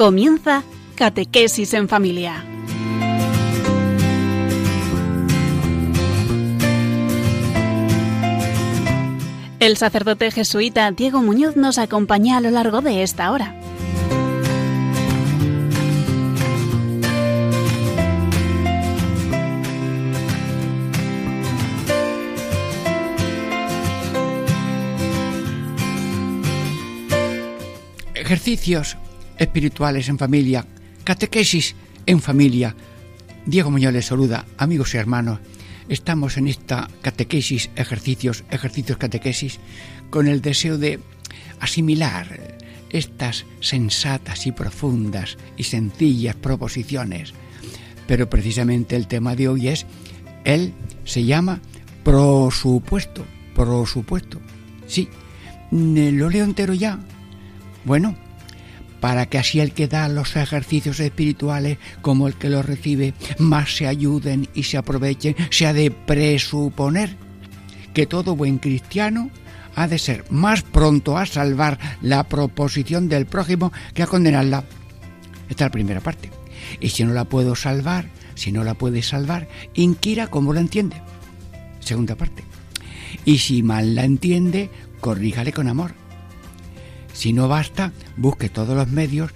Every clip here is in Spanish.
Comienza Catequesis en Familia. El sacerdote jesuita Diego Muñoz nos acompaña a lo largo de esta hora. Ejercicios espirituales en familia, catequesis en familia. Diego Muñoz les saluda, amigos y hermanos. Estamos en esta catequesis, ejercicios, ejercicios catequesis, con el deseo de asimilar estas sensatas y profundas y sencillas proposiciones. Pero precisamente el tema de hoy es, él se llama prosupuesto, prosupuesto. Sí, lo leo entero ya. Bueno, para que así el que da los ejercicios espirituales como el que los recibe más se ayuden y se aprovechen, se ha de presuponer que todo buen cristiano ha de ser más pronto a salvar la proposición del prójimo que a condenarla. Esta es la primera parte. Y si no la puedo salvar, si no la puede salvar, inquira cómo la entiende. Segunda parte. Y si mal la entiende, corríjale con amor. Si no basta, busque todos los medios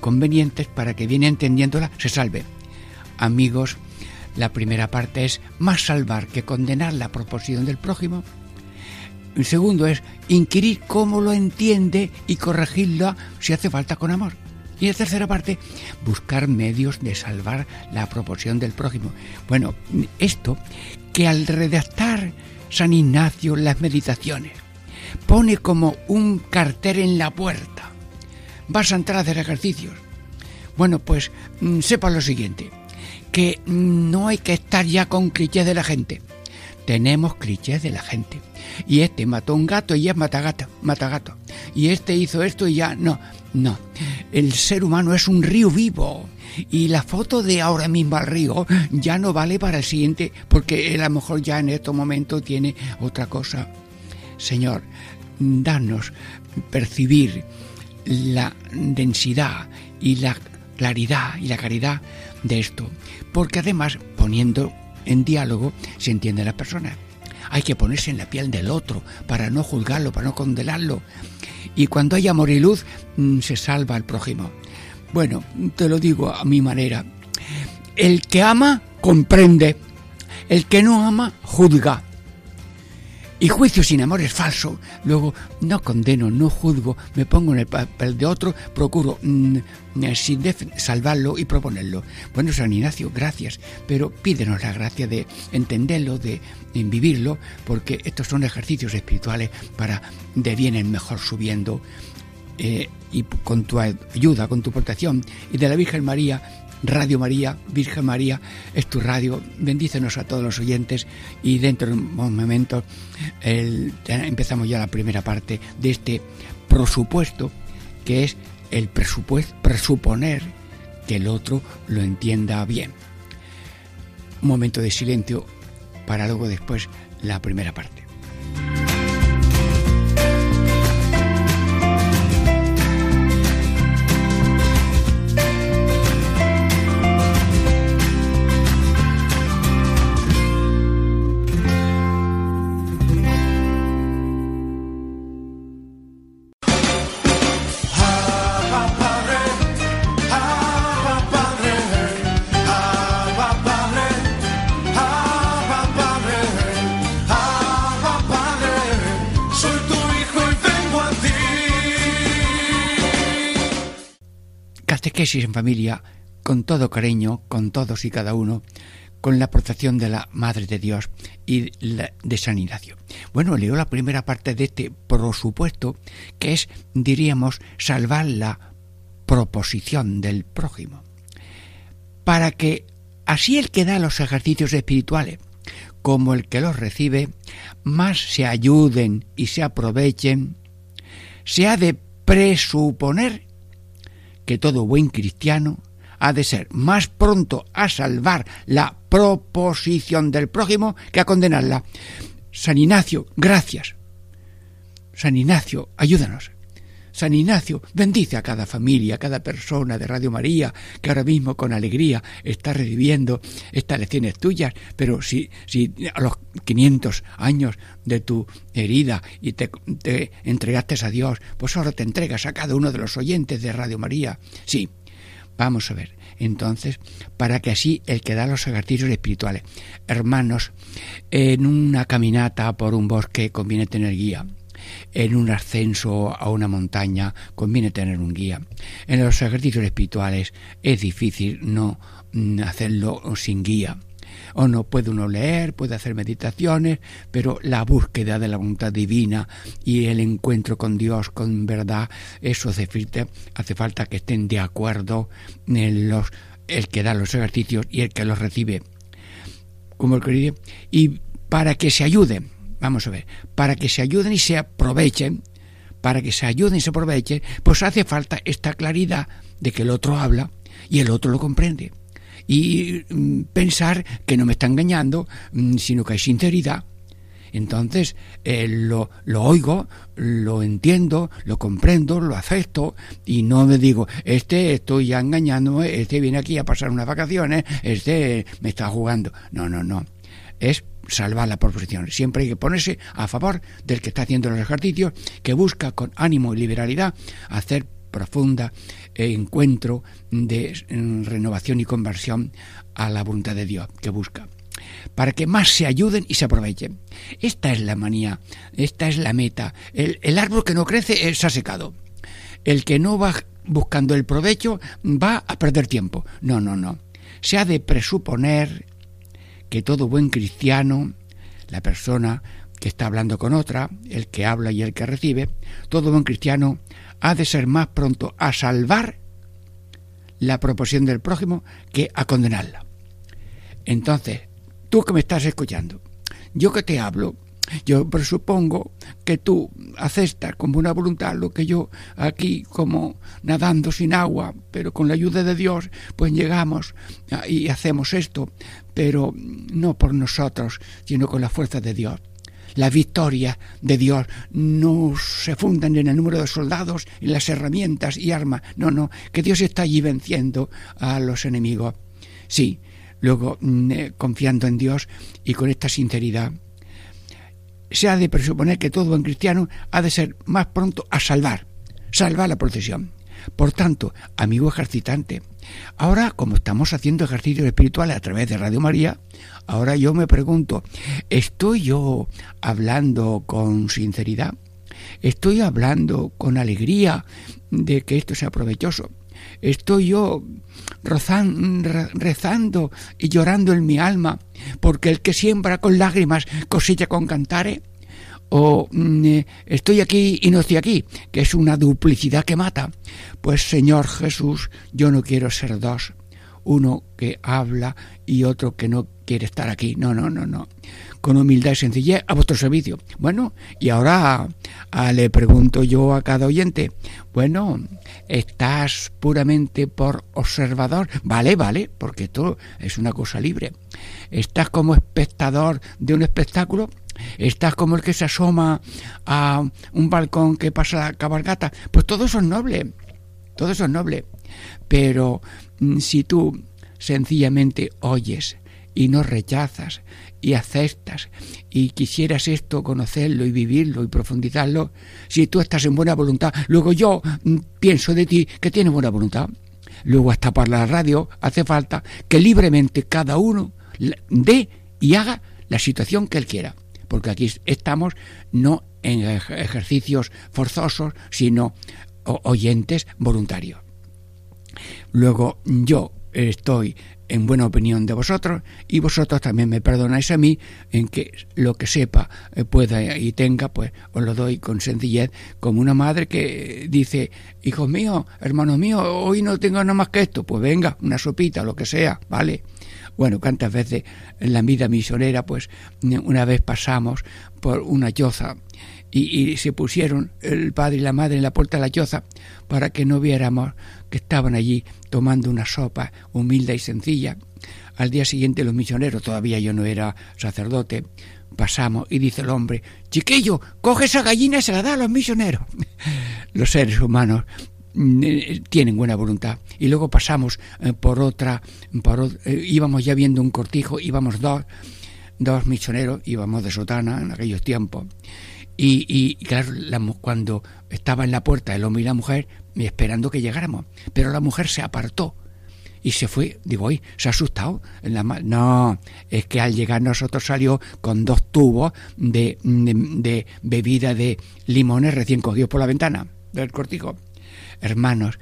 convenientes para que viene entendiéndola se salve. Amigos, la primera parte es más salvar que condenar la proposición del prójimo. El segundo es inquirir cómo lo entiende y corregirla si hace falta con amor. Y la tercera parte, buscar medios de salvar la proposición del prójimo. Bueno, esto que al redactar San Ignacio las meditaciones, pone como un cartel en la puerta. Vas a entrar a hacer ejercicios. Bueno, pues mm, sepa lo siguiente, que no hay que estar ya con clichés de la gente. Tenemos clichés de la gente. Y este mató un gato y ya mata gato, mata gato. Y este hizo esto y ya no, no. El ser humano es un río vivo. Y la foto de ahora mismo al río ya no vale para el siguiente, porque a lo mejor ya en estos momentos tiene otra cosa Señor, danos percibir la densidad y la claridad y la caridad de esto, porque además poniendo en diálogo se entiende la persona. Hay que ponerse en la piel del otro para no juzgarlo, para no condenarlo. Y cuando hay amor y luz, mm, se salva al prójimo. Bueno, te lo digo a mi manera. El que ama, comprende. El que no ama, juzga. Y juicio sin amor es falso. Luego, no condeno, no juzgo, me pongo en el papel de otro, procuro mm, eh, sin salvarlo y proponerlo. Bueno, San Ignacio, gracias, pero pídenos la gracia de entenderlo, de, vivirlo, porque estos son ejercicios espirituales para de vienen mejor subiendo. Eh, y con tu ayuda, con tu protección y de la Virgen María, Radio María, Virgen María, es tu radio. Bendícenos a todos los oyentes y dentro de un momento empezamos ya la primera parte de este presupuesto que es el presupuesto, presuponer que el otro lo entienda bien. Un momento de silencio para luego después la primera parte. En familia, con todo cariño, con todos y cada uno, con la protección de la Madre de Dios y de San Ignacio. Bueno, leo la primera parte de este presupuesto, que es, diríamos, salvar la proposición del prójimo, para que así el que da los ejercicios espirituales como el que los recibe, más se ayuden y se aprovechen, se ha de presuponer que todo buen cristiano ha de ser más pronto a salvar la proposición del prójimo que a condenarla. San Ignacio, gracias. San Ignacio, ayúdanos. San Ignacio bendice a cada familia, a cada persona de Radio María que ahora mismo con alegría está reviviendo estas lecciones tuyas, pero si, si a los 500 años de tu herida y te, te entregaste a Dios, pues ahora te entregas a cada uno de los oyentes de Radio María. Sí, vamos a ver. Entonces, para que así el que da los ejercicios espirituales, hermanos, en una caminata por un bosque conviene tener guía en un ascenso a una montaña conviene tener un guía. En los ejercicios espirituales es difícil no mm, hacerlo sin guía. O no puede uno leer, puede hacer meditaciones, pero la búsqueda de la voluntad divina y el encuentro con Dios, con verdad, eso hace hace falta que estén de acuerdo en los, el que da los ejercicios y el que los recibe. Como el y para que se ayuden vamos a ver, para que se ayuden y se aprovechen, para que se ayuden y se aprovechen, pues hace falta esta claridad de que el otro habla y el otro lo comprende. Y mm, pensar que no me está engañando, mm, sino que hay sinceridad. Entonces eh, lo, lo, oigo, lo entiendo, lo comprendo, lo acepto y no me digo, este estoy ya engañándome, este viene aquí a pasar unas vacaciones, este me está jugando. No, no, no. Es salvar la proposición. Siempre hay que ponerse a favor del que está haciendo los ejercicios, que busca con ánimo y liberalidad hacer profunda encuentro de mm, renovación y conversión a la voluntad de Dios que busca para que más se ayuden y se aprovechen. Esta es la manía, esta es la meta. El, el árbol que no crece se ha secado. El que no va buscando el provecho va a perder tiempo. No, no, no. Se ha de presuponer que todo buen cristiano, la persona que está hablando con otra, el que habla y el que recibe, todo buen cristiano ha de ser más pronto a salvar la proposición del prójimo que a condenarla. Entonces, tú que me estás escuchando, yo que te hablo, yo presupongo que tú aceptas con buena voluntad lo que yo aquí como nadando sin agua, pero con la ayuda de Dios, pues llegamos y hacemos esto, pero no por nosotros, sino con la fuerza de Dios. La victoria de Dios no se fundan en el número de soldados, en las herramientas y armas. No, no, que Dios está allí venciendo a los enemigos. Sí, luego mm, eh, confiando en Dios y con esta sinceridad se ha de presuponer que todo buen cristiano ha de ser más pronto a salvar, salvar la procesión. Por tanto, amigo ejercitante, ahora como estamos haciendo ejercicios espirituales a través de Radio María, ahora yo me pregunto, ¿estoy yo hablando con sinceridad? ¿Estoy hablando con alegría de que esto sea provechoso? ¿Estoy yo rezando y llorando en mi alma porque el que siembra con lágrimas cosecha con cantares? O mm, eh, estoy aquí y no estoy aquí, que es una duplicidad que mata. Pues Señor Jesús, yo no quiero ser dos, uno que habla y otro que no quiere estar aquí. No, no, no, no. Con humildad y sencillez a vuestro servicio. Bueno, y ahora le pregunto yo a cada oyente, bueno, ¿estás puramente por observador? Vale, vale, porque esto es una cosa libre. ¿Estás como espectador de un espectáculo? Estás como el que se asoma a un balcón que pasa la cabalgata, pues todo eso es noble, todo eso es noble. Pero mm, si tú sencillamente oyes y no rechazas y aceptas y quisieras esto conocerlo y vivirlo y profundizarlo, si tú estás en buena voluntad, luego yo mm, pienso de ti que tienes buena voluntad. Luego hasta para la radio hace falta que libremente cada uno dé y haga la situación que él quiera porque aquí estamos no en ejercicios forzosos, sino oyentes voluntarios. Luego yo estoy en buena opinión de vosotros y vosotros también me perdonáis a mí en que lo que sepa, eh, pueda y tenga, pues os lo doy con sencillez, como una madre que dice, hijos míos, hermanos míos, hoy no tengo nada más que esto, pues venga, una sopita, lo que sea, ¿vale? Bueno, cuántas veces en la vida misionera, pues una vez pasamos por una choza y, se pusieron el padre y la madre en la puerta de la choza para que no viéramos que estaban allí tomando una sopa humilde y sencilla. Al día siguiente los misioneros, todavía yo no era sacerdote, pasamos y dice el hombre, chiquillo, coge esa gallina y se la da a los misioneros. los seres humanos tienen buena voluntad y luego pasamos eh, por otra por, íbamos ya viendo un cortijo íbamos dos dos misioneros íbamos de sotana en aquellos tiempos y, y, claro cuando estaba en la puerta el hombre y la mujer esperando que llegáramos pero la mujer se apartó y se fue. Digo, hoy se ha asustado. La no, es que al llegar nosotros salió con dos tubos de, de, bebida de limones recién cogidos por la ventana del cortijo. Hermanos,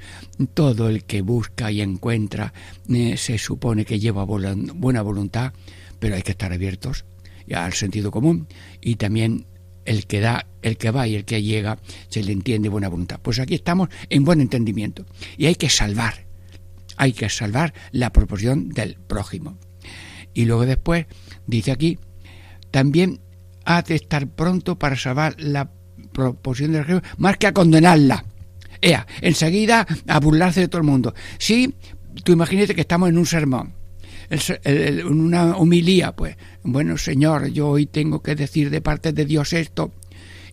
todo el que busca y encuentra eh, se supone que lleva buena voluntad, pero hay que estar abiertos al sentido común y también el que da, el que va y el que llega se le entiende buena voluntad. Pues aquí estamos en buen entendimiento y hay que salvar hay que salvar la proporción del prójimo. Y luego después dice aquí, también ha de estar pronto para salvar la proporción del prójimo, más que a condenarla. Ea, enseguida a burlarse de todo el mundo. Sí, tú imagínate que estamos en un sermón, en una humilía, pues, bueno, Señor, yo hoy tengo que decir de parte de Dios esto,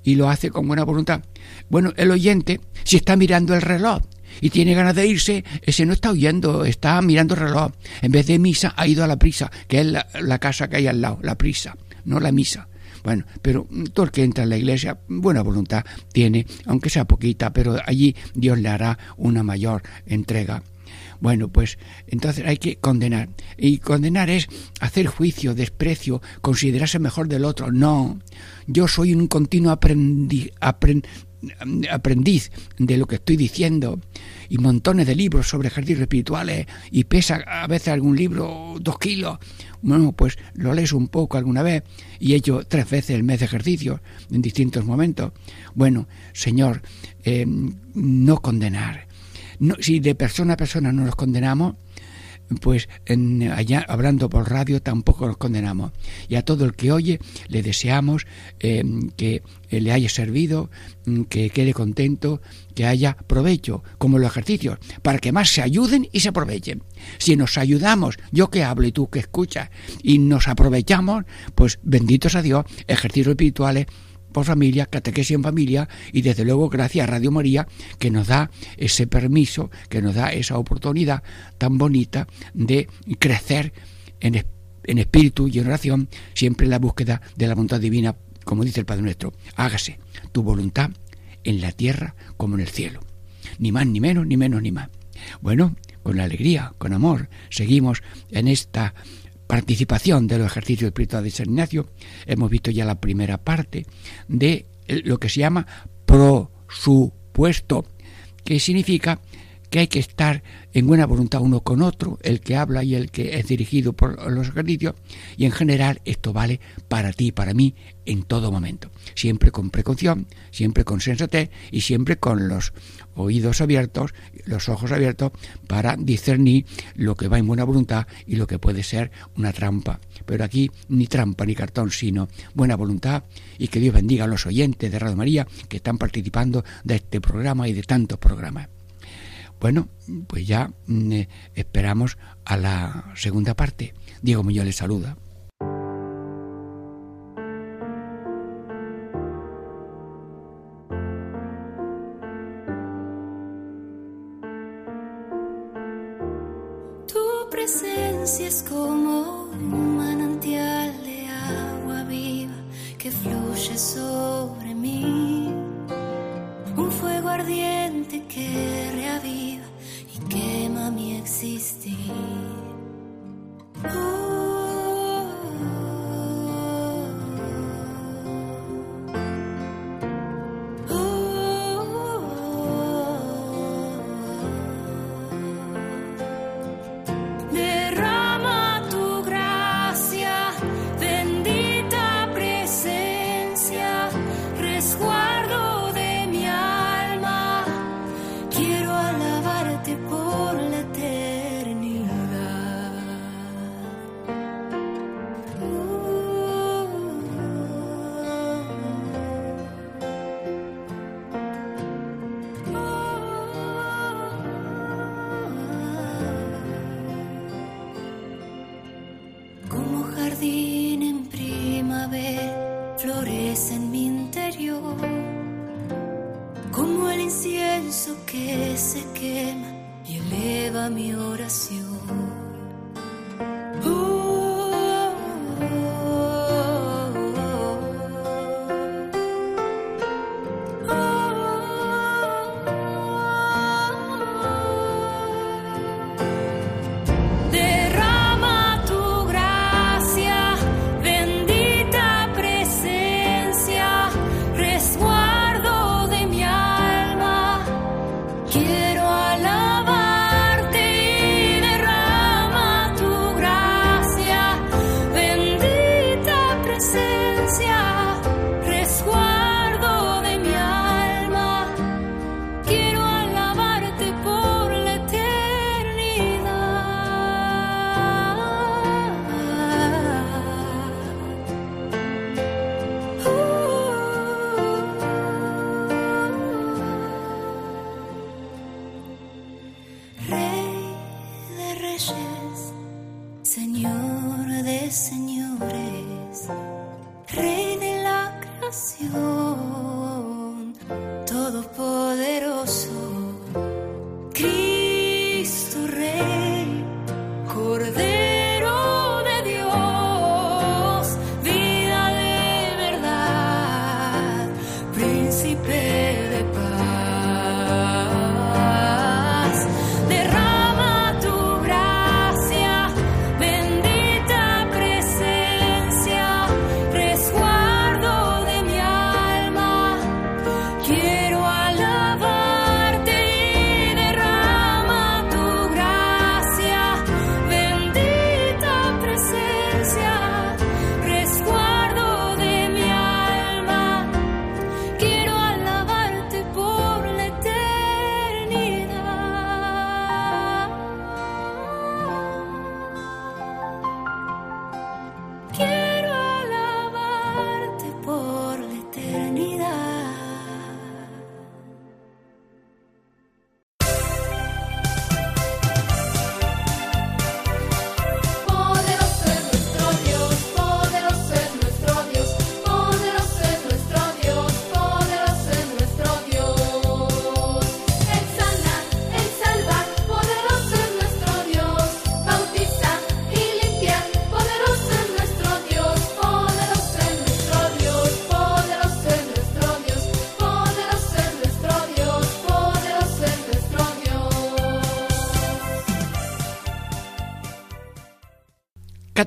y lo hace con buena voluntad. Bueno, el oyente, si está mirando el reloj, y tiene ganas de irse, ese no está huyendo, está mirando el reloj. En vez de misa, ha ido a la prisa, que es la, casa que hay al lado, la prisa, no la misa. Bueno, pero todo el que entra en la iglesia, buena voluntad tiene, aunque sea poquita, pero allí Dios le hará una mayor entrega. Bueno, pues entonces hay que condenar. Y condenar es hacer juicio, desprecio, considerarse mejor del otro. No, yo soy un continuo aprendiz, aprendiz de lo que estoy diciendo y montones de libros sobre ejercicios espirituales y pesa a veces algún libro dos kilos. Bueno, pues lo lees un poco alguna vez y he hecho tres veces el mes de ejercicio en distintos momentos. Bueno, Señor, eh, no condenar. No, si de persona a persona no nos condenamos, pues en, allá hablando por radio tampoco nos condenamos. Y a todo el que oye le deseamos eh, que le haya servido, mm, que quede contento, que haya provecho, como los ejercicios, para que más se ayuden y se aprovechen. Si nos ayudamos, yo que hablo y tú que escuchas, y nos aprovechamos, pues benditos a Dios, ejercicios espirituales por familia, catequesis en familia y desde luego gracias a Radio María que nos da ese permiso, que nos da esa oportunidad tan bonita de crecer en, en espíritu y en oración, siempre en la búsqueda de la voluntad divina, como dice el Padre nuestro. Hágase tu voluntad en la tierra como en el cielo. Ni más ni menos, ni menos ni más. Bueno, con alegría, con amor, seguimos en esta participación de los ejercicios de San Ignacio, hemos visto ya la primera parte de lo que se llama prosupuesto, que significa que hay que estar en buena voluntad uno con otro, el que habla y el que es dirigido por los ejercicios, y en general esto vale para ti y para mí en todo momento, siempre con precaución, siempre con sensatez y siempre con los oídos abiertos, los ojos abiertos para discernir lo que va en buena voluntad y lo que puede ser una trampa. Pero aquí ni trampa ni cartón, sino buena voluntad y que Dios bendiga a los oyentes de Radio María que están participando de este programa y de tantos programas. Bueno, pues ya mm, eh, esperamos a la segunda parte. Diego Muñoz les saluda.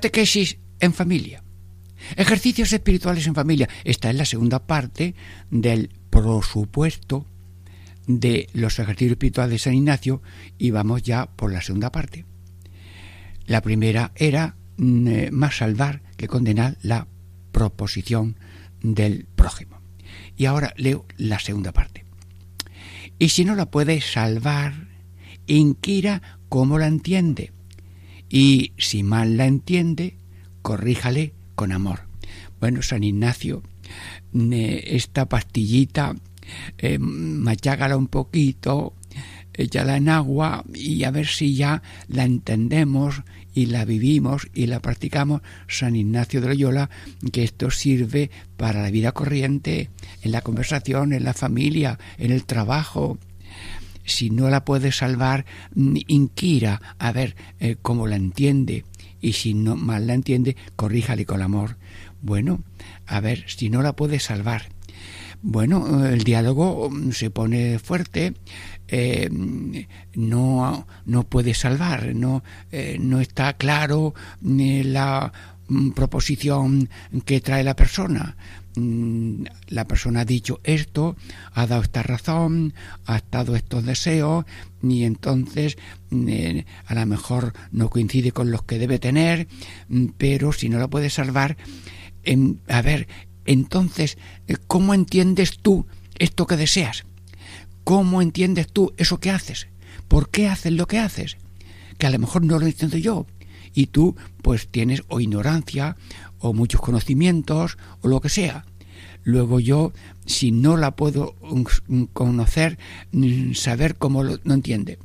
Catequesis en familia. Ejercicios espirituales en familia. Esta es la segunda parte del presupuesto de los ejercicios espirituales de San Ignacio y vamos ya por la segunda parte. La primera era mm, eh, más salvar que condenar la proposición del prójimo. Y ahora leo la segunda parte. Y si no la puede salvar, inquira cómo la entiende y si mal la entiende, corríjale con amor. Bueno, San Ignacio, esta pastillita, eh, machágala un poquito, échala en agua y a ver si ya la entendemos y la vivimos y la practicamos. San Ignacio de Loyola, que esto sirve para la vida corriente, en la conversación, en la familia, en el trabajo, si no la puede salvar, mm, inquira a ver eh, cómo la entiende y si no mal la entiende, corríjale con amor. Bueno, a ver, si no la puede salvar. Bueno, el diálogo mm, se pone fuerte, eh, no, no puede salvar, no, eh, no está claro la mm, proposición que trae la persona. Mm, la persona ha dicho esto, ha dado esta razón, ha estado estos deseos y entonces mm, eh, a lo mejor no coincide con los que debe tener, mm, pero si no la puede salvar, a ver, entonces, eh, ¿cómo entiendes tú esto que deseas? ¿Cómo entiendes tú eso que haces? ¿Por qué haces lo que haces? Que a lo mejor no lo entiendo yo. Y tú pues tienes o ignorancia o muchos conocimientos o lo que sea. Luego yo, si no la puedo conocer, saber cómo lo, no entiende.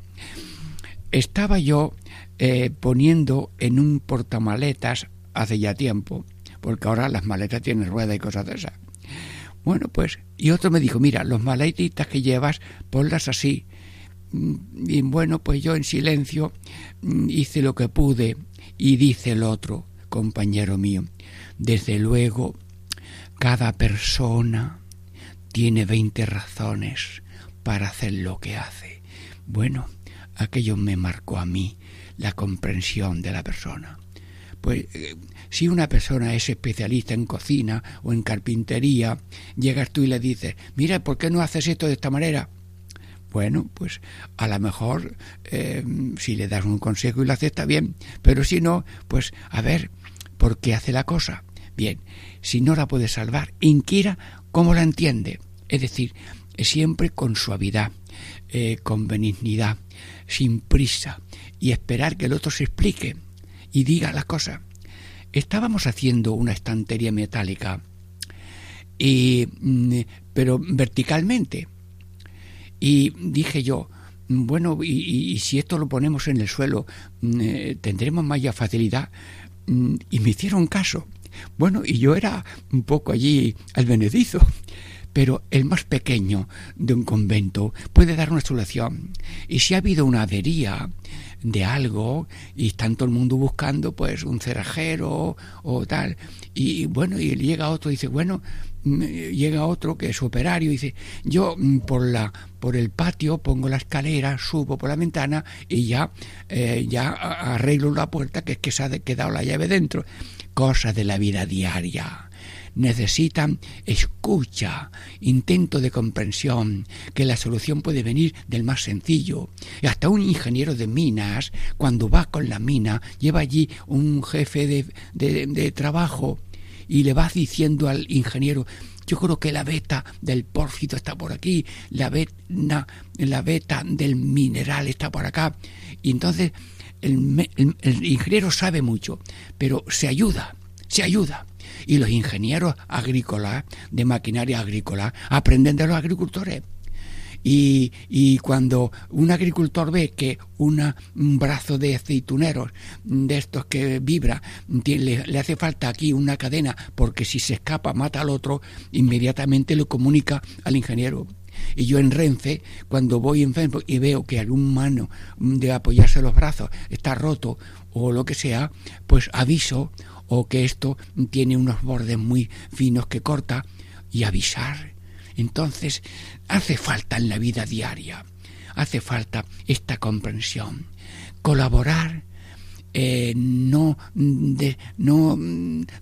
Estaba yo eh, poniendo en un portamaletas hace ya tiempo, porque ahora las maletas tienen rueda y cosas de esas. Bueno, pues, y otro me dijo, mira, los maletitas que llevas, ponlas así. Mm, y bueno, pues yo en silencio mm, hice lo que pude y dice el otro, compañero mío, desde luego, cada persona tiene veinte razones para hacer lo que hace. Bueno, aquello me marcó a mí la comprensión de la persona. Pues eh, si una persona es especialista en cocina o en carpintería, llegas tú y le dices, mira, ¿por qué no haces esto de esta manera? Bueno, pues a lo mejor eh, si le das un consejo y lo acepta bien, pero si no, pues a ver, ¿por qué hace la cosa? Bien, si no la puede salvar, inquiera cómo la entiende, es decir, siempre con suavidad, eh, con benignidad, sin prisa, y esperar que el otro se explique y diga la cosa. Estábamos haciendo una estantería metálica, y, mm, pero verticalmente. Y dije yo, bueno, y, si esto lo ponemos en el suelo, mm, eh, tendremos mayor facilidad. Mm, y me hicieron caso. Bueno, y yo era un poco allí al benedizo pero el más pequeño de un convento puede dar una solución. Y si ha habido una avería de algo y está todo el mundo buscando pues un cerrajero o tal, y bueno, y llega otro y dice, bueno, llega otro que es operario y dice, yo mm, por la por el patio pongo la escalera, subo por la ventana y ya, eh, ya arreglo la puerta que es que se ha quedado la llave dentro. Cosas de la vida diaria necesitan escucha, intento de comprensión, que la solución puede venir del más sencillo. Y hasta un ingeniero de minas, cuando va con la mina, lleva allí un jefe de, de, trabajo y le va diciendo al ingeniero, yo creo que la beta del pórfido está por aquí, la beta, la beta del mineral está por acá. Y entonces el, el ingeniero sabe mucho, pero se ayuda, se ayuda y los ingenieros agrícolas, de maquinaria agrícola, aprenden de los agricultores. Y, y, cuando un agricultor ve que un brazo de aceituneros de estos que vibra le, le, hace falta aquí una cadena porque si se escapa mata al otro, inmediatamente lo comunica al ingeniero. Y yo en Renfe, cuando voy enfermo y veo que algún mano de apoyarse los brazos está roto o lo que sea, pues aviso o que esto tiene unos bordes muy finos que corta y avisar. Entonces hace falta en la vida diaria, hace falta esta comprensión, colaborar eh, no, de, no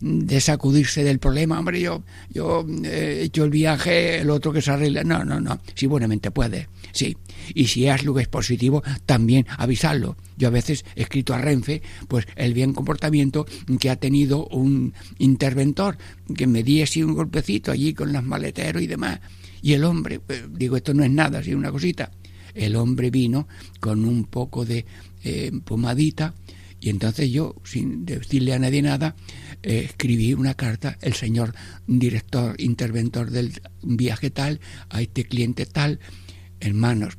de sacudirse del problema, hombre, yo, yo eh, he hecho el viaje, el otro que se arregla, no, no, no, si buenamente puede, sí, y si es algo es positivo, también avisarlo. Yo a veces he escrito a Renfe, pues el bien comportamiento que ha tenido un interventor, que me di así un golpecito allí con las maleteros y demás, y el hombre, pues, digo, esto no es nada, sino una cosita, el hombre vino con un poco de eh, pomadita, y entonces yo, sin decirle a nadie nada, eh, escribí una carta, el señor director, interventor del viaje tal, a este cliente tal, hermanos,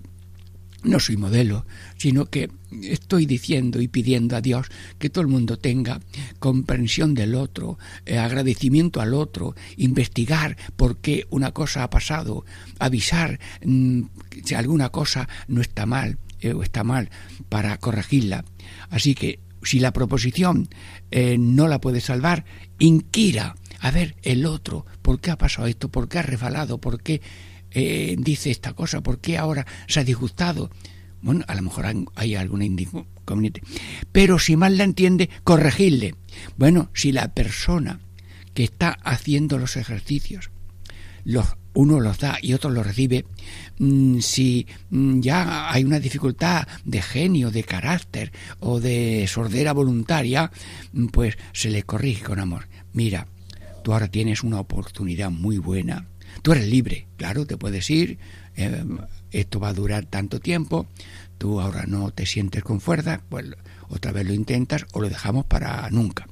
no soy modelo, sino que estoy diciendo y pidiendo a Dios que todo el mundo tenga comprensión del otro, eh, agradecimiento al otro, investigar por qué una cosa ha pasado, avisar mm, si alguna cosa no está mal eh, o está mal para corregirla. Así que si la proposición eh, no la puede salvar, inquira a ver el otro, ¿por qué ha pasado esto? ¿Por qué ha resbalado? ¿Por qué eh, dice esta cosa? ¿Por qué ahora se ha disgustado? Bueno, a lo mejor hay alguna inconveniente. Pero si mal la entiende, corregirle. Bueno, si la persona que está haciendo los ejercicios los uno los da y otro los recibe, mm, si mm, ya hay una dificultad de genio, de carácter o de sordera voluntaria, mm, pues se le corrige con amor. Mira, tú ahora tienes una oportunidad muy buena. Tú eres libre, claro, te puedes ir, eh, esto va a durar tanto tiempo, tú ahora no te sientes con fuerza, pues otra vez lo intentas o lo dejamos para nunca.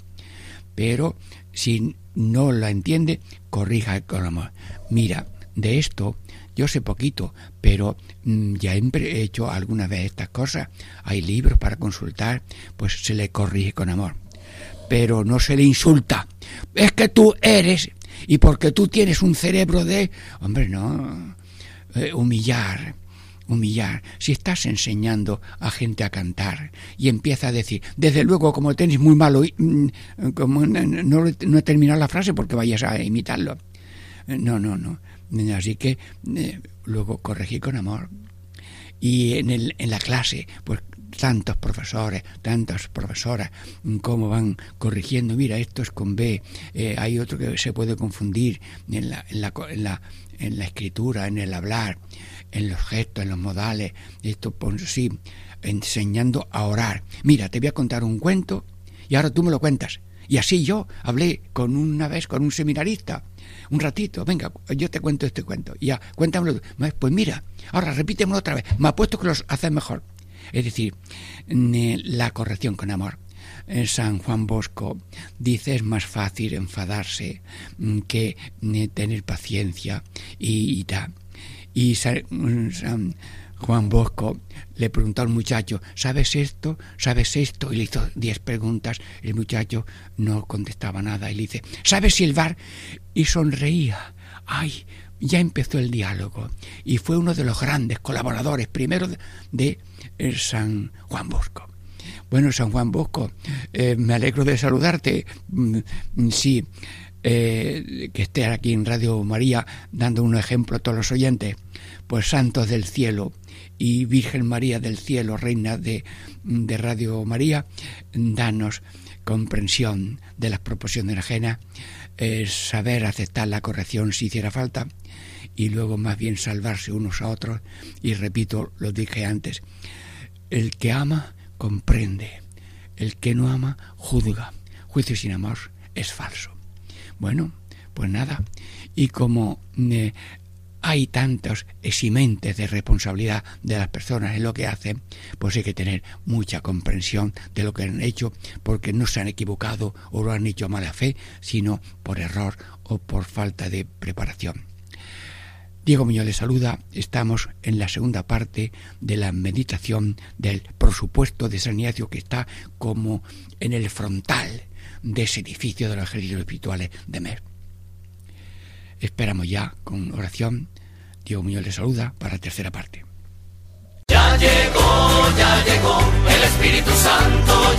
Pero si no la entiende, corrija con amor. Mira, de esto yo sé poquito, pero mm, ya he hecho alguna vez estas cosas. Hay libros para consultar, pues se le corrige con amor. Pero no se le insulta. Es que tú eres, y porque tú tienes un cerebro de... Hombre, no. Eh, humillar, humillar. Si estás enseñando a gente a cantar y empieza a decir, desde luego, como tenéis muy malo, mm, como no, he terminado la frase porque vayas a imitarlo. No, no, no. Así que eh, luego corregí con amor. Y en, el, en la clase, pues tantos profesores, tantas profesoras, cómo van corrigiendo, mira, esto es con B, eh, hay otro que se puede confundir en la, en, la, en, la, en la escritura, en el hablar, en los gestos, en los modales, esto pues, sí, enseñando a orar. Mira, te voy a contar un cuento y ahora tú me lo cuentas. Y así yo hablé con una vez con un seminarista, un ratito, venga, yo te cuento este cuento. Ya, cuéntamelo. Pues mira, ahora repítemelo otra vez. Me apuesto que los haces mejor. Es decir, la corrección con amor. San Juan Bosco dice es más fácil enfadarse mm, que tener paciencia y, tal. Y San Juan Bosco le preguntó al muchacho, ¿sabes esto? ¿Sabes esto? Y le hizo diez preguntas. El muchacho no contestaba nada y le dice, ¿sabes silbar? Y sonreía. ¡Ay! Ya empezó el diálogo y fue uno de los grandes colaboradores, primero de San Juan Bosco. Bueno, San Juan Bosco, eh, me alegro de saludarte. Mm, sí, eh, que esté aquí en Radio María dando un ejemplo a todos los oyentes. Pues santos del cielo y Virgen María del cielo, reina de, de Radio María, danos comprensión de las proporciones ajenas, eh, saber aceptar la corrección si hiciera falta y luego más bien salvarse unos a otros. Y repito, lo dije antes, el que ama comprende, el que no ama juzga. Juicio sin amor es falso. Bueno, pues nada. Y como eh, hay tantos eximentes de responsabilidad de las personas en lo que hacen, pues hay que tener mucha comprensión de lo que han hecho, porque no se han equivocado o lo han hecho a mala fe, sino por error o por falta de preparación. Diego Muñoz le saluda. Estamos en la segunda parte de la meditación del presupuesto de San Ignacio que está como en el frontal de ese edificio de los ejércitos espirituales de Mer. Esperamos ya con oración. Diego Muñoz le saluda para la tercera parte. Ya llegó, ya llegó, el Espíritu Santo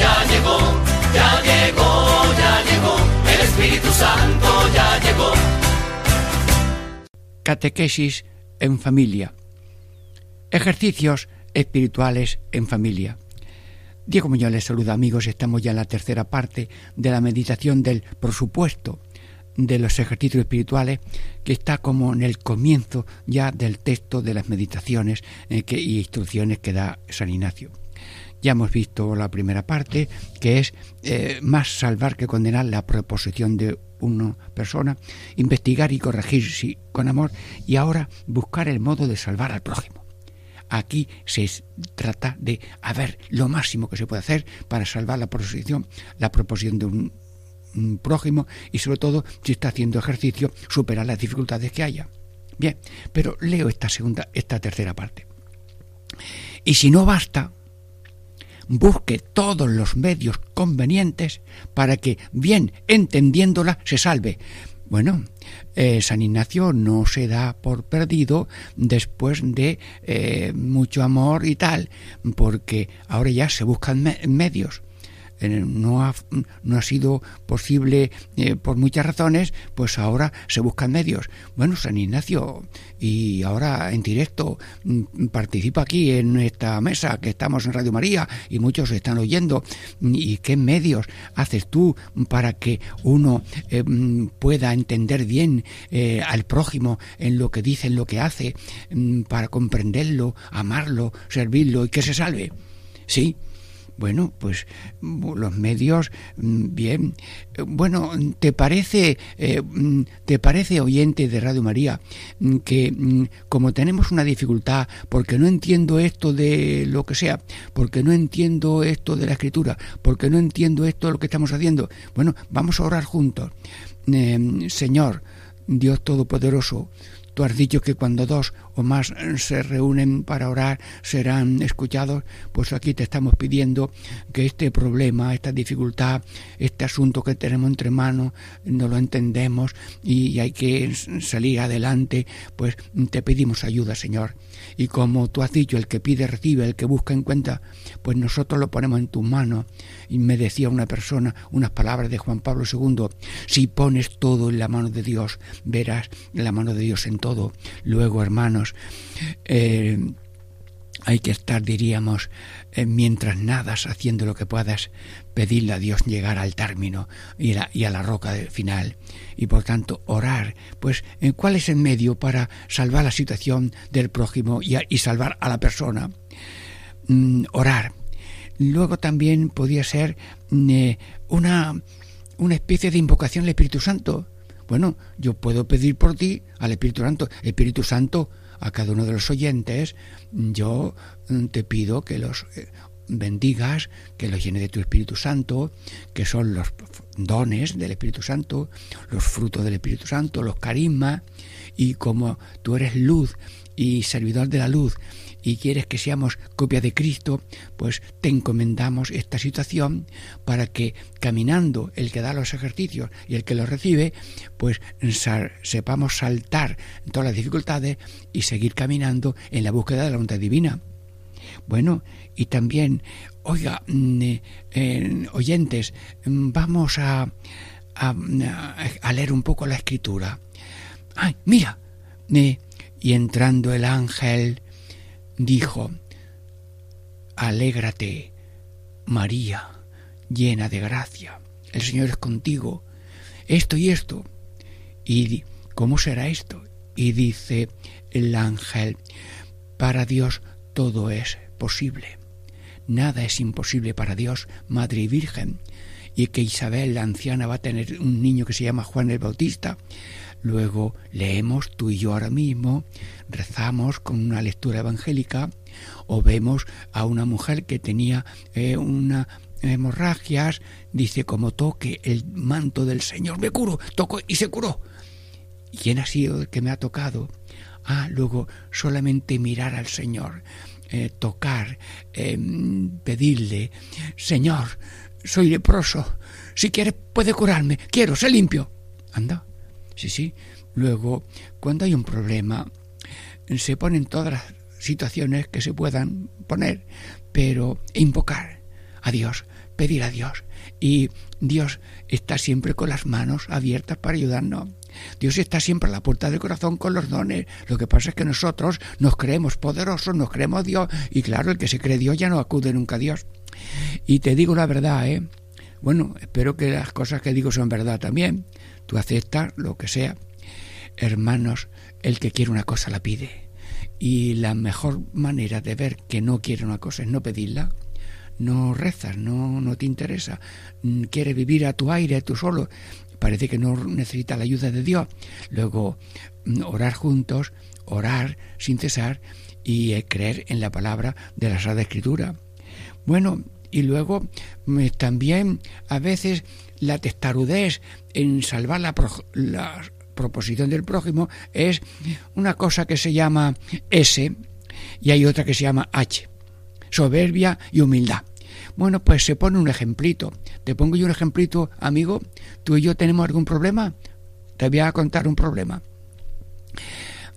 catequesis en familia, ejercicios espirituales en familia. Diego Muñoz les saluda amigos, estamos ya en la tercera parte de la meditación del presupuesto de los ejercicios espirituales que está como en el comienzo ya del texto de las meditaciones eh, y instrucciones que da San Ignacio. Ya hemos visto la primera parte, que es eh, más salvar que condenar la proposición de una persona, investigar y corregir con amor y ahora buscar el modo de salvar al prójimo. Aquí se trata de a ver lo máximo que se puede hacer para salvar la proposición, la proposición de un, un prójimo y sobre todo si está haciendo ejercicio superar las dificultades que haya. Bien, pero leo esta segunda, esta tercera parte. Y si no basta, busque todos los medios convenientes para que, bien entendiéndola, se salve. Bueno, eh, San Ignacio no se da por perdido después de eh, mucho amor y tal, porque ahora ya se buscan medios no ha, no ha sido posible eh, por muchas razones, pues ahora se buscan medios. Bueno, San Ignacio, y ahora en directo mm, participa aquí en esta mesa que estamos en Radio María y muchos están oyendo. ¿Y qué medios haces tú para que uno eh, mm, pueda entender bien eh, al prójimo en lo que dice, en lo que hace, mm, para comprenderlo, amarlo, servirlo y que se salve? Sí, bueno, pues los medios, mm, bien. Bueno, ¿te parece, eh, mm, te parece oyente de Radio María mm, que como tenemos una dificultad porque no entiendo esto de lo que sea, porque no entiendo esto de la escritura, porque no entiendo esto de lo que estamos haciendo, bueno, vamos a orar juntos. Señor, Dios Todopoderoso, Tú has dicho que cuando dos o más se reúnen para orar serán escuchados, pues aquí te estamos pidiendo que este problema, esta dificultad, este asunto que tenemos entre manos, no lo entendemos y hay que salir adelante, pues te pedimos ayuda, Señor. Y como tú has dicho, el que pide recibe, el que busca encuentra, pues nosotros lo ponemos en tus manos. Y me decía una persona unas palabras de Juan Pablo II, si pones todo en la mano de Dios, verás la mano de Dios en todo. Luego, hermanos, eh, hay que estar, diríamos, eh, mientras nadas haciendo lo que puedas, pedirle a Dios llegar al término y, a la roca del final. Y por tanto, orar. Pues, eh, ¿cuál es el medio para salvar la situación del prójimo y, salvar a la persona? Mm, orar. Luego también podía ser mm, una, una especie de invocación al Espíritu Santo. Bueno, yo puedo pedir por ti al Espíritu Santo. Espíritu Santo, a cada uno de los oyentes, yo mm, te pido que los eh, bendigas, que los llene de tu Espíritu Santo, que son los dones del Espíritu Santo, los frutos del Espíritu Santo, los carismas, y como tú eres luz y servidor de la luz, y quieres que seamos copia de Cristo, pues te encomendamos esta situación para que caminando el que da los ejercicios y el que los recibe, pues sepamos saltar todas las dificultades y seguir caminando en la búsqueda de la voluntad divina. Bueno, y también, oiga, mm, eh, oyentes, mm, vamos a, a, leer un poco la escritura. ¡Ay, mira! Eh, y entrando el ángel dijo, Alégrate, María, llena de gracia, el Señor es contigo, esto y esto. ¿Y cómo será esto? Y dice el ángel, para Dios todo es posible. Nada es imposible para Dios, Madre y Virgen. Y que Isabel, la anciana, va a tener un niño que se llama Juan el Bautista. Luego leemos tú y yo ahora mismo, rezamos con una lectura evangélica o vemos a una mujer que tenía eh, una hemorragias, dice como toque el manto del Señor, me curo, toco y se curó. ¿Quién ha sido el que me ha tocado? Ah, luego solamente mirar al Señor, eh, tocar, em, pedirle, Señor, soy leproso, si quieres puede curarme, quiero, sé limpio. Anda, Sí, sí. Luego, cuando hay un problema, se ponen todas las situaciones que se puedan poner, pero invocar a Dios, pedir a Dios. Y Dios está siempre con las manos abiertas para ayudarnos. Dios está siempre a la puerta del corazón con los dones. Lo que pasa es que nosotros nos creemos poderosos, nos creemos Dios, y claro, el que se cree Dios ya no acude nunca a Dios. Y te digo la verdad, ¿eh? Bueno, espero que las cosas que digo son verdad también. Tú aceptas lo que sea. Hermanos, el que quiere una cosa la pide. Y la mejor manera de ver que no quiere una cosa es no pedirla. No rezas, no, no te interesa. Mm, quiere vivir a tu aire, tú solo. Parece que no necesita la ayuda de Dios. Luego, mm, orar juntos, orar sin cesar y eh, creer en la palabra de la Sagrada Escritura. Bueno, y luego mm, también a veces la testarudez en salvar la, proposición del prójimo es una cosa que se llama S y hay otra que se llama H, soberbia y humildad. Bueno, pues se pone un ejemplito. Te pongo yo un ejemplito, amigo. Tú y yo tenemos algún problema. Te voy a contar un problema.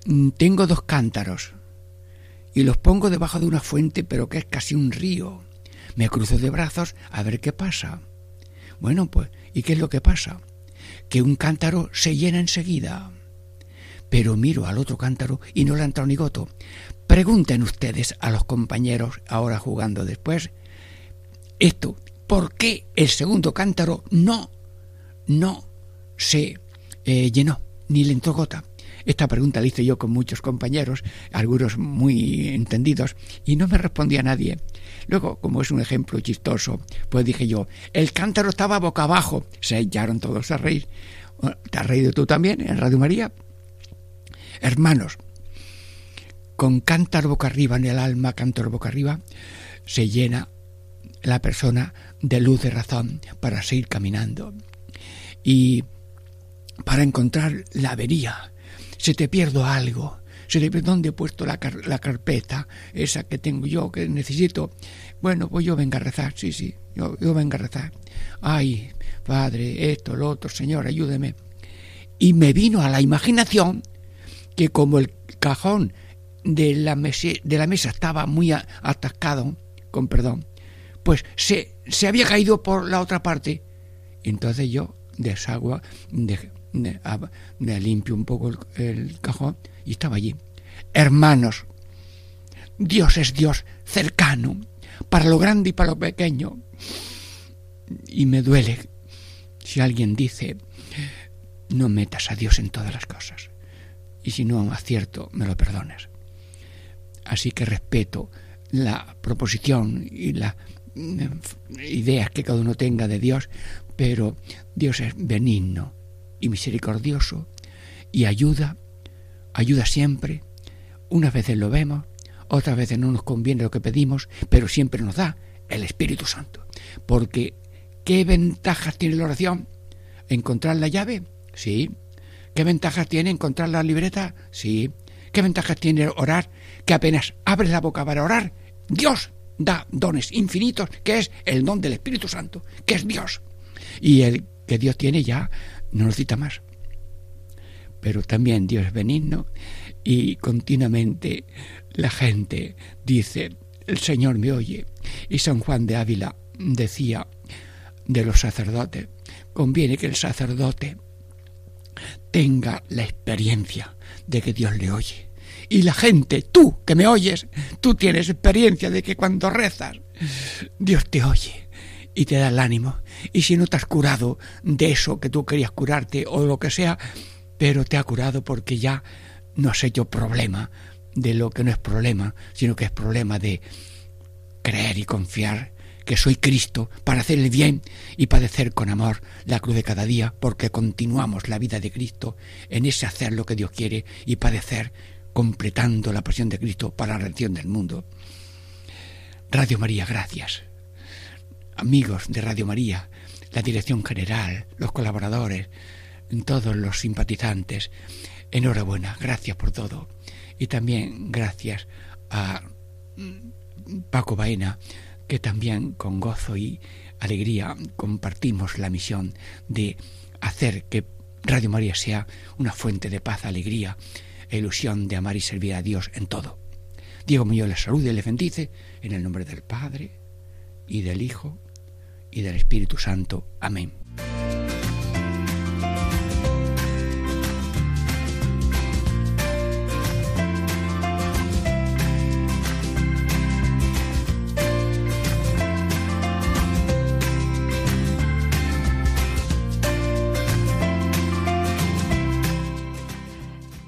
Mm, tengo dos cántaros y los pongo debajo de una fuente, pero que es casi un río. Me cruzo de brazos a ver qué pasa. Bueno, pues, ¿y qué es lo que pasa? Que un cántaro se llena enseguida. Pero miro al otro cántaro y no le ha entrado ni goto. Pregunten ustedes a los compañeros ahora jugando después esto, ¿por qué el segundo cántaro no, no se eh, llenó ni le entró gota? Esta pregunta la hice yo con muchos compañeros, algunos muy entendidos, y no me respondía nadie. Luego, como es un ejemplo chistoso, pues dije yo, el cántaro estaba boca abajo. Se echaron todos a reír. ¿Te has reído tú también en Radio María? Hermanos, con cántaro boca arriba en el alma, cántaro boca arriba, se llena la persona de luz de razón para seguir caminando. Y para encontrar la avería, se te pierde algo, dónde he puesto la, la carpeta, esa que tengo yo, que necesito. Bueno, pues yo venga a rezar, sí, sí, yo, yo venga a rezar. Ay, Padre, esto, lo otro, Señor, ayúdeme. Y me vino a la imaginación que como el cajón de la, de la mesa estaba muy atascado, con perdón, pues se, se había caído por la otra parte. Entonces yo desagua, de, de, limpio un poco el, cajón y estaba allí. Hermanos, Dios es Dios cercano, para lo grande y para lo pequeño. Y me duele si alguien dice, no metas a Dios en todas las cosas. Y si no acierto, me lo perdones. Así que respeto la proposición y las mm, ideas que cada uno tenga de Dios, pero Dios es benigno y misericordioso y ayuda, ayuda siempre. Unas veces lo vemos, otras veces no nos conviene lo que pedimos, pero siempre nos da el Espíritu Santo. Porque, ¿qué ventajas tiene la oración? ¿Encontrar la llave? Sí. ¿Qué ventajas tiene encontrar la libreta? Sí. ¿Qué ventajas tiene orar? Que apenas abres la boca para orar, Dios da dones infinitos, que es el don del Espíritu Santo, que es Dios. Y el que Dios tiene ya no necesita más. Pero también Dios es benigno y continuamente la gente dice, el Señor me oye. Y San Juan de Ávila decía de los sacerdotes, conviene que el sacerdote tenga la experiencia de que Dios le oye. Y la gente, tú que me oyes, tú tienes experiencia de que cuando rezas, Dios te oye y te da el ánimo. Y si no te has curado de eso que tú querías curarte o lo que sea, pero te ha curado porque ya no has hecho problema de lo que no es problema, sino que es problema de creer y confiar que soy Cristo para hacer el bien y padecer con amor la cruz de cada día, porque continuamos la vida de Cristo en ese hacer lo que Dios quiere y padecer completando la pasión de Cristo para la redención del mundo. Radio María, gracias. Amigos de Radio María, la dirección general, los colaboradores, todos los simpatizantes, enhorabuena, gracias por todo. Y también gracias a Paco Baena, que también con gozo y alegría compartimos la misión de hacer que Radio María sea una fuente de paz, alegría e ilusión de amar y servir a Dios en todo. Diego Muñoz les saluda y les bendice en el nombre del Padre y del Hijo y del Espíritu Santo. Amén.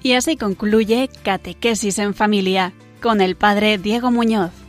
Y así concluye Catequesis en Familia con el Padre Diego Muñoz.